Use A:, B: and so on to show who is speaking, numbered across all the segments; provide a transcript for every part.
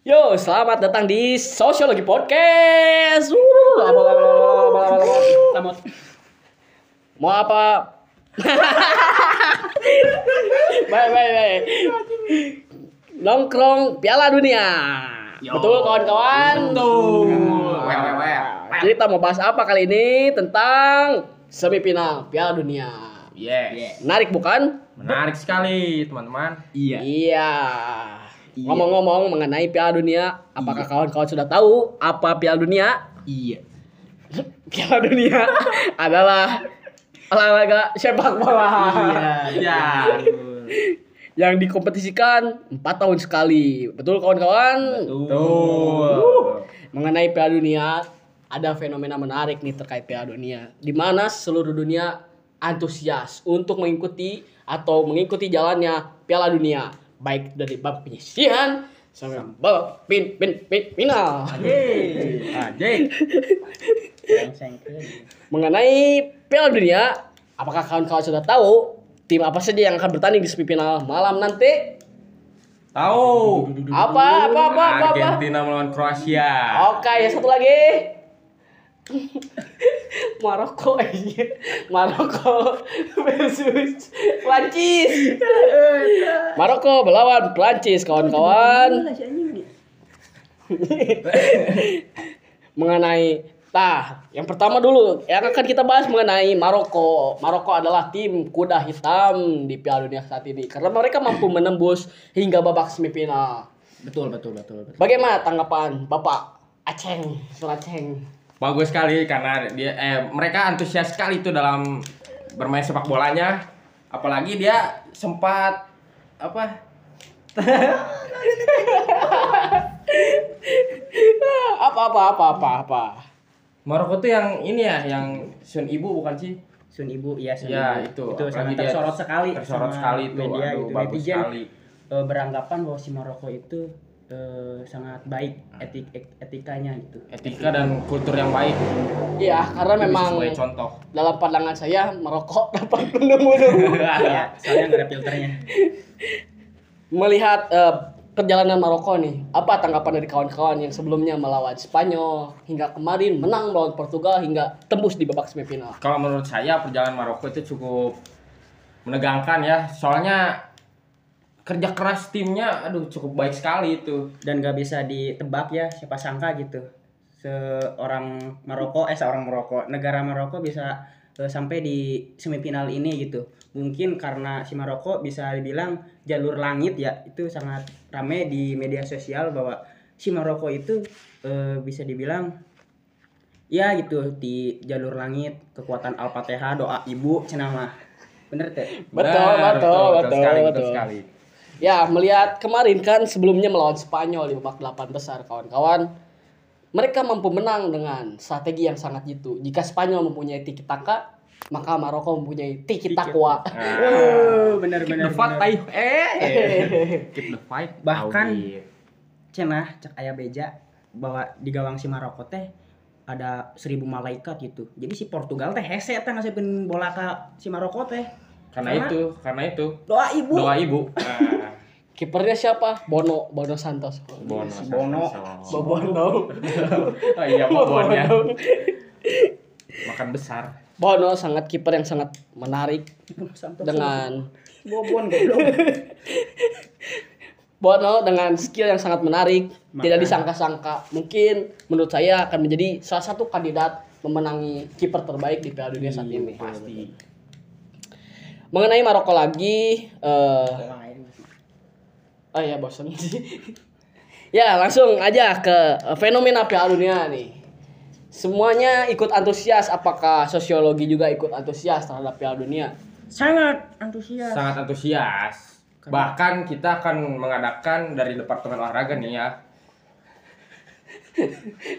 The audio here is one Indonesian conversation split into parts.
A: Yo, selamat datang di Sosiologi Podcast. Wuh, apa- apa- apa- apa- apa- apa- Lamot. Mau apa? baik, baik, baik. Nongkrong Piala Dunia.
B: Yo.
A: Betul kawan-kawan?
B: Betul.
A: Kita mau bahas apa kali ini tentang semifinal Piala Dunia.
B: Yes.
A: Menarik bukan?
B: Menarik sekali, teman-teman.
C: Iya.
A: Iya. Ngomong-ngomong mengenai Piala Dunia, apakah kawan-kawan sudah tahu apa Piala Dunia?
C: Iya.
A: Piala Dunia adalah olahraga sepak bola
B: Ya.
A: yang dikompetisikan empat tahun sekali. Betul kawan-kawan?
B: Tuh.
A: Mengenai Piala Dunia, ada fenomena menarik nih terkait Piala Dunia, di mana seluruh dunia antusias untuk mengikuti atau mengikuti jalannya Piala Dunia, baik dari babak penyisihan sampai babak pin pin pin final.
B: Anjing.
A: Mengenai Piala Dunia, apakah kawan-kawan sudah tahu tim apa saja yang akan bertanding di semifinal malam nanti?
B: Tahu.
A: Apa apa apa apa?
B: Argentina melawan Kroasia.
A: Oke, ya satu lagi. Maroko aja. Maroko versus Prancis. Maroko melawan Prancis, kawan-kawan. mengenai Nah, yang pertama dulu yang akan kita bahas mengenai Maroko. Maroko adalah tim kuda hitam di Piala Dunia saat ini karena mereka mampu menembus hingga babak semifinal.
C: Betul, betul, betul, betul.
A: Bagaimana tanggapan Bapak Aceng, Suraceng?
B: Bagus sekali karena dia eh mereka antusias sekali tuh dalam bermain sepak bolanya. Apalagi dia sempat apa?
A: apa apa apa apa apa?
B: Maroko tuh yang ini ya, yang Sun Ibu bukan sih?
C: Sun Ibu, iya Sun
B: Ya,
C: Ibu.
B: itu.
C: Itu
B: Apalagi
C: sangat
B: dia
C: tersorot sekali.
B: tersorot sekali itu.
C: Media
B: Aduh,
C: itu
B: bagus
C: netizen
B: sekali.
C: eh, beranggapan bahwa si Maroko itu eh, sangat baik etik et- etikanya gitu.
B: Etika dan kultur yang baik.
A: Iya, karena
B: Itu
A: memang
B: sebagai contoh.
A: dalam pandangan saya merokok dapat menemu
C: Iya, soalnya nggak ada filternya.
A: Melihat eh, perjalanan Maroko nih, apa tanggapan dari kawan-kawan yang sebelumnya melawan Spanyol hingga kemarin menang melawan Portugal hingga tembus di babak semifinal?
B: Kalau menurut saya perjalanan Maroko itu cukup menegangkan ya. Soalnya kerja keras timnya aduh cukup baik sekali itu.
C: Dan nggak bisa ditebak ya siapa sangka gitu. Seorang Maroko, eh seorang Maroko, negara Maroko bisa eh, sampai di semifinal ini gitu. Mungkin karena si Maroko bisa dibilang jalur langit ya, itu sangat rame di media sosial bahwa si Maroko itu eh, bisa dibilang ya gitu di jalur langit kekuatan Al-Fatihah doa ibu cenah mah. Bener teh?
A: Betul,
B: Benar,
A: betul, betul,
B: sekali,
A: betul.
B: sekali.
A: Ya, melihat kemarin kan sebelumnya melawan Spanyol di babak 8 besar kawan-kawan. Mereka mampu menang dengan strategi yang sangat jitu. Jika Spanyol mempunyai tiki taka, maka Maroko mempunyai tiki takwa.
B: Nah,
C: Oh, bener
B: keep the eh. Keep the fight.
C: Bahkan cenah cek aya beja bahwa di gawang si Maroko teh ada seribu malaikat gitu. Jadi si Portugal teh hese teh ngasihkeun bola ka si Maroko teh.
B: karena
C: Karena-
B: itu, karena itu
C: Doa ibu.
B: doa ibu. Nah,
A: Kipernya siapa? Bono, Bono Santos.
B: Bono.
C: Si Bono.
A: Bono.
B: Oh iya, Bobonnya. Makan besar.
A: Bono sangat kiper yang sangat menarik
C: Santos
A: dengan
C: bobon goblok.
A: Bono dengan skill yang sangat menarik,
C: Maka-
A: tidak disangka-sangka. Mungkin menurut saya akan menjadi salah satu kandidat memenangi kiper terbaik di Piala Dunia saat ini.
B: Pasti.
A: Mengenai Maroko lagi, eh oh ya bosan sih. ya langsung aja ke eh, fenomena Piala Dunia nih. Semuanya ikut antusias. Apakah sosiologi juga ikut antusias terhadap Piala Dunia?
C: Sangat antusias.
B: Sangat antusias. Bahkan kita akan mengadakan dari Departemen Olahraga nih ya.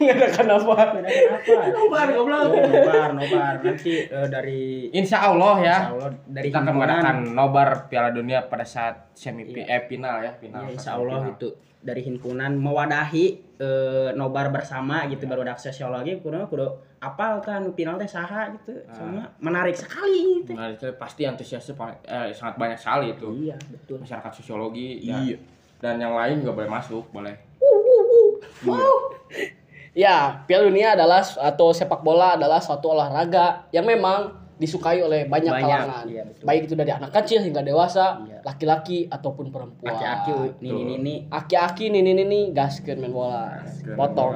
A: Mengadakan apa?
C: Mengadakan apa?
A: Nobar, goblok.
C: Oh, nobar, nobar. Nanti eh, dari
B: Insya Allah ya.
C: Insya Allah dari
B: kita akan mengadakan nobar Piala Dunia pada saat semi eh, final ya final.
C: Ya, insya. Allah gitu dari himpunan mewadahi eh, nobar bersama gitu baru ada sosiologi kudu kudu apal kan final teh saha gitu soalnya menarik sekali gitu.
B: Nah, itu pasti antusiasnya eh, sangat banyak sekali itu.
C: Iya betul.
B: Masyarakat sosiologi ya.
C: Iya.
B: dan yang lain juga boleh masuk, boleh.
A: Ya, Piala Dunia adalah atau sepak bola adalah suatu olahraga yang memang disukai oleh banyak,
C: Banyak,
A: kalangan.
C: iya, betul.
A: Baik itu dari anak kecil hingga dewasa,
C: Iya.
A: laki-laki ataupun perempuan.
C: Aki-aki ini ini ini
A: Aki-aki nini nini gaskeun main bola. Potong.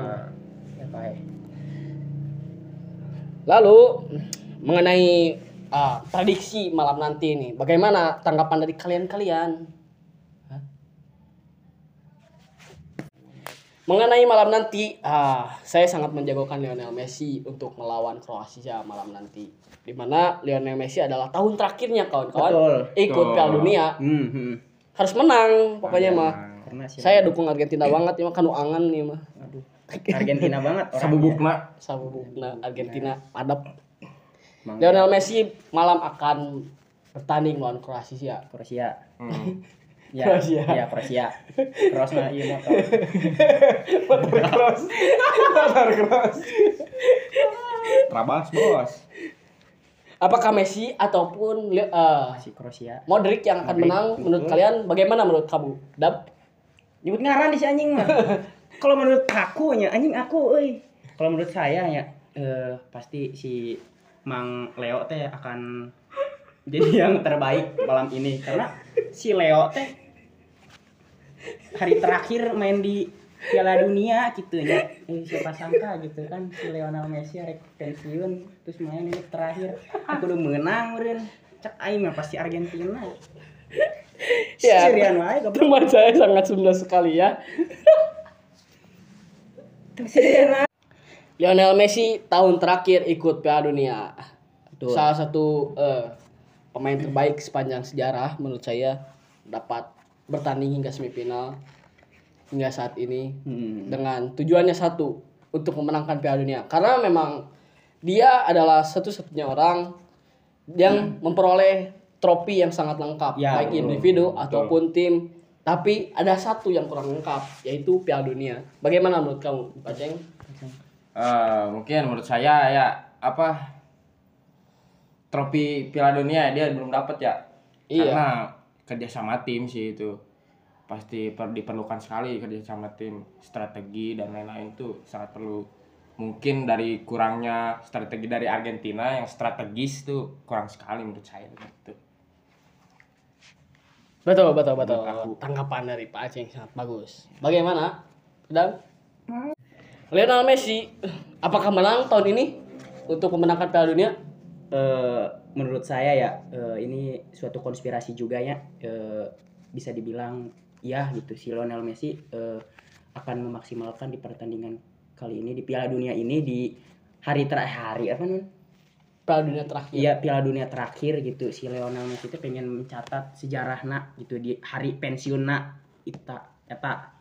C: ya Pak.
A: Lalu mengenai ah, prediksi malam nanti nih, bagaimana tanggapan dari kalian-kalian? Mengenai malam nanti, ah, saya sangat menjagokan Lionel Messi untuk melawan Kroasia malam nanti. Di mana Lionel Messi adalah tahun terakhirnya kawan-kawan ikut. Piala Dunia.
C: Hmm, hmm.
A: Harus menang pokoknya mah.
C: Karena si
A: Saya dukung Argentina banget ini mah kanu angan nih mah.
C: aduh Argentina banget.
B: Sabubukna.
A: Sabubukna Argentina adap.
C: Emang
A: Lionel Messi malam akan bertanding melawan Kroasia.
C: Kroasia.
B: Hmm.
C: Ya,
A: Kroasia.
C: ya Kroasia. Cross na iya motor.
A: Motor cross. Motor cross.
B: Trabas bos.
A: Apakah Messi ataupun eh,
C: Si Kroasia.
A: Modric yang akan
C: Modric,
A: menang menurut
C: betul.
A: kalian? Bagaimana menurut kamu? Dap?
C: Nyebut ngaran di si anjing mah. Kalau menurut aku nya anjing aku euy. Kalau menurut saya ya eh, pasti si Mang Leo teh akan jadi yang terbaik malam ini karena si Leo teh hari terakhir main di Piala Dunia gitu ya. Eh, siapa sangka gitu kan si Lionel Messi rek pensiun terus main ini terakhir aku udah menang meureun. Cek aing mah pasti Argentina.
A: Ya,
C: Sirian wae.
A: Teman saya sangat sunda sekali ya. Lionel Messi tahun terakhir ikut Piala Dunia.
C: Betul.
A: Salah satu eh, pemain terbaik sepanjang sejarah menurut saya dapat bertanding hingga semifinal hingga saat ini
C: Hmm.
A: dengan tujuannya satu untuk memenangkan Piala Dunia karena memang dia adalah satu-satunya orang yang memperoleh trofi yang sangat lengkap
C: Ya,
A: baik
C: betul,
A: individu
B: betul.
A: ataupun tim tapi ada satu yang kurang lengkap yaitu Piala Dunia bagaimana menurut kamu Pak Ceng?
B: Eh, mungkin menurut saya ya apa trofi Piala Dunia dia belum dapat ya
A: Iya.
B: karena kerja sama tim sih itu pasti per- diperlukan sekali kerja sama tim strategi dan lain-lain itu sangat perlu mungkin dari kurangnya strategi dari Argentina yang strategis tuh kurang sekali menurut saya gitu
A: Betul, betul, betul. Tanggapan dari Pak Aceh sangat bagus. Bagaimana? Dan Lionel Messi, apakah menang tahun ini untuk memenangkan Piala Dunia?
C: Eh, menurut saya ya eh, ini suatu konspirasi juga ya. Eh, bisa dibilang ya gitu si Lionel Messi eh, akan memaksimalkan di pertandingan kali ini di Piala Dunia ini di hari terakhir hari apa nih
A: Piala Dunia terakhir.
C: Iya Piala Dunia terakhir gitu. Si Lionel Messi itu pengen mencatat sejarah nak gitu di hari pensiun nak ita eta.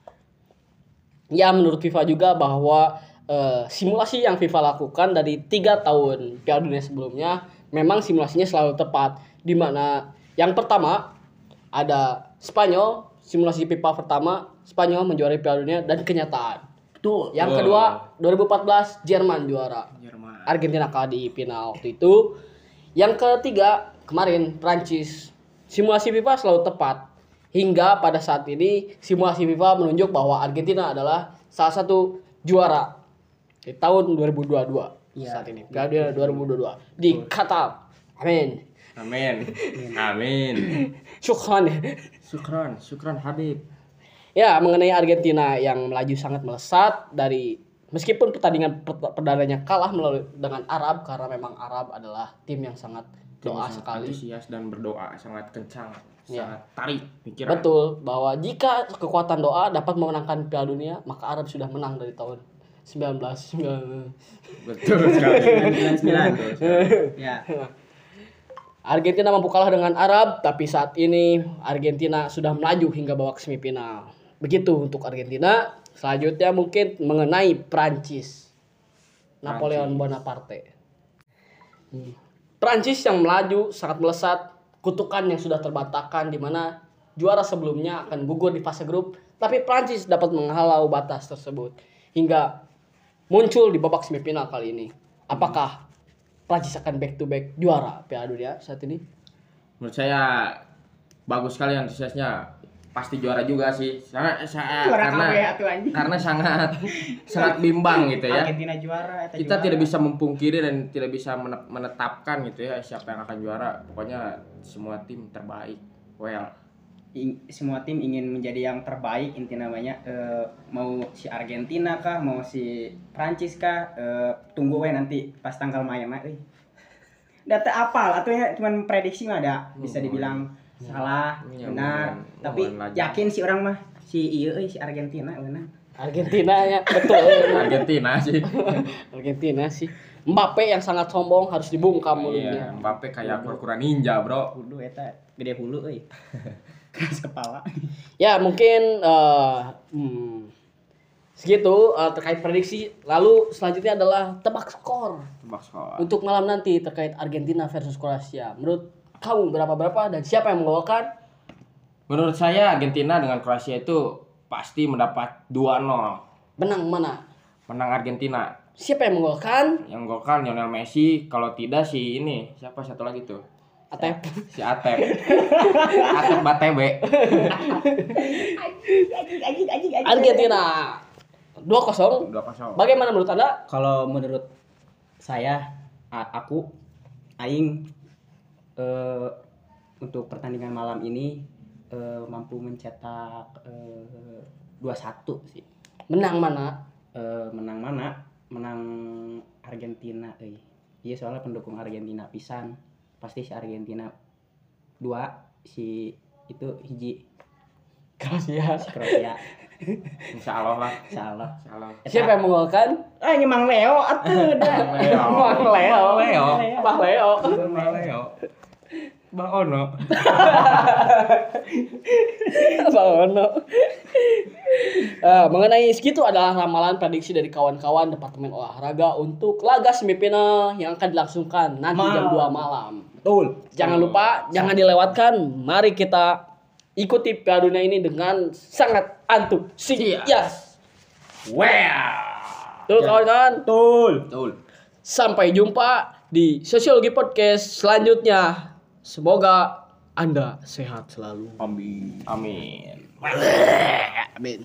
A: Ya, menurut FIFA juga bahwa eh, simulasi yang FIFA lakukan dari tiga tahun Piala Dunia sebelumnya memang simulasinya selalu tepat. Di mana yang pertama ada Spanyol, simulasi FIFA pertama Spanyol menjuarai Piala Dunia dan kenyataan.
C: betul
A: Yang
B: Wow.
A: kedua 2014 Jerman juara.
B: Jerman
A: Argentina kalah di final waktu itu. Yang ketiga kemarin Prancis. Simulasi FIFA selalu tepat. Hingga pada saat ini simulasi FIFA menunjuk bahwa Argentina adalah salah satu juara di tahun 2022
C: Iya.
A: saat ini. Piala Dunia 2022 di Qatar. Amin.
B: amin amin
A: Syukran.
B: syukran syukran Habib
A: Ya, mengenai Argentina yang melaju sangat melesat dari meskipun pertandingan per- perdananya kalah melalui dengan Arab karena memang Arab adalah tim yang sangat doa
B: sangat
A: sekali.
B: antusias dan berdoa sangat kencang
A: Iya.
B: sangat tarik pikiran
A: Betul bahwa jika kekuatan doa dapat memenangkan Piala Dunia, maka Arab sudah menang dari tahun 19
B: betul sekali
C: 99 ya
A: Argentina mampu kalah dengan Arab, tapi saat ini Argentina sudah melaju hingga babak semifinal. Begitu untuk Argentina. Selanjutnya mungkin mengenai Prancis. Napoleon Bonaparte. Hmm. Prancis yang melaju sangat melesat, kutukan yang sudah terbantahkan di mana juara sebelumnya akan gugur di fase grup, tapi Prancis dapat menghalau batas tersebut hingga muncul di babak semifinal kali ini. Apakah Prancis akan back to back juara Piala Dunia saat ini?
B: menurut saya bagus sekali antusiasnya pasti juara juga sih. Sangat
C: Juara
B: karena
C: kabeh atuh anjing.
B: karena sangat sangat bimbang gitu ya.
C: Argentina juara
B: Kita
C: juara.
B: tidak bisa mempungkiri dan tidak bisa mene- menetapkan gitu ya siapa yang akan juara. Pokoknya semua tim terbaik. Well,
C: ing- semua tim ingin menjadi yang terbaik inti namanya. Eh, mau si Argentina kah mau si Prancis kah Eh, tunggu we nanti pas tanggal main. Mah data apal atau ya cuman prediksi mah ada bisa
B: Hmm.
C: dibilang salah
B: Ya,
C: benar. tapi yakin si orang mah si iya euy, si Argentina benar
A: Argentina ya betul.
B: Argentina sih.
A: Argentina sih. Mbappe yang sangat sombong harus dibungkam mulutnya
B: Iya, Mbappe kayak kura-kura ninja, Bro.
C: hulu eta gede hulu euy keras kepala
A: ya mungkin eh, hmm, segitu eh, terkait prediksi lalu selanjutnya adalah tebak skor
B: Tebak skor.
A: untuk malam nanti terkait Argentina versus Kroasia menurut kamu berapa berapa dan siapa yang menggolkan
B: Menurut saya Argentina dengan Kroasia itu pasti mendapat 2-0.
A: menang mana
B: Menang Argentina.
A: siapa yang menggolkan
B: Yang gol Lionel Messi, kalau tidak si ini, siapa satu lagi tuh?
A: Atep.
B: Si Atep. Atep Batebe.
A: Argentina. 2-0
B: 2-0.
A: bagaimana menurut anda?
C: Kalau menurut saya aku aing eh, untuk pertandingan malam ini eh, mampu mencetak eh, 2-1 sih.
A: Menang mana?
C: Eh, menang mana? Menang Argentina euy iya soalnya pendukung Argentina pisan pasti si Argentina dua si itu hiji
A: Kroasia
C: si Kroasia
B: Insya Allah lah.
C: salah
B: Insya Allah.
A: siapa yang menggolkan
C: ah ini Mang Leo atuh dah
B: Leo.
A: Bang Leo
B: Leo.
A: Bang Leo
B: Bang Leo. Bang Ono.
A: Bang Ono Eh, mengenai segitu adalah ramalan prediksi dari kawan-kawan Departemen Olahraga untuk laga semifinal yang akan dilangsungkan nanti jam 2 malam.
C: Betul
A: Jangan lupa, jangan dilewatkan. Mari kita ikuti Piala Dunia ini dengan sangat antusias.
B: Wow.
A: Tuh kawan-kawan,
C: betul
B: Betul.
A: sampai jumpa di Sosiologi Podcast selanjutnya. Semoga Anda sehat selalu.
B: Amin. Amin.
A: Amin.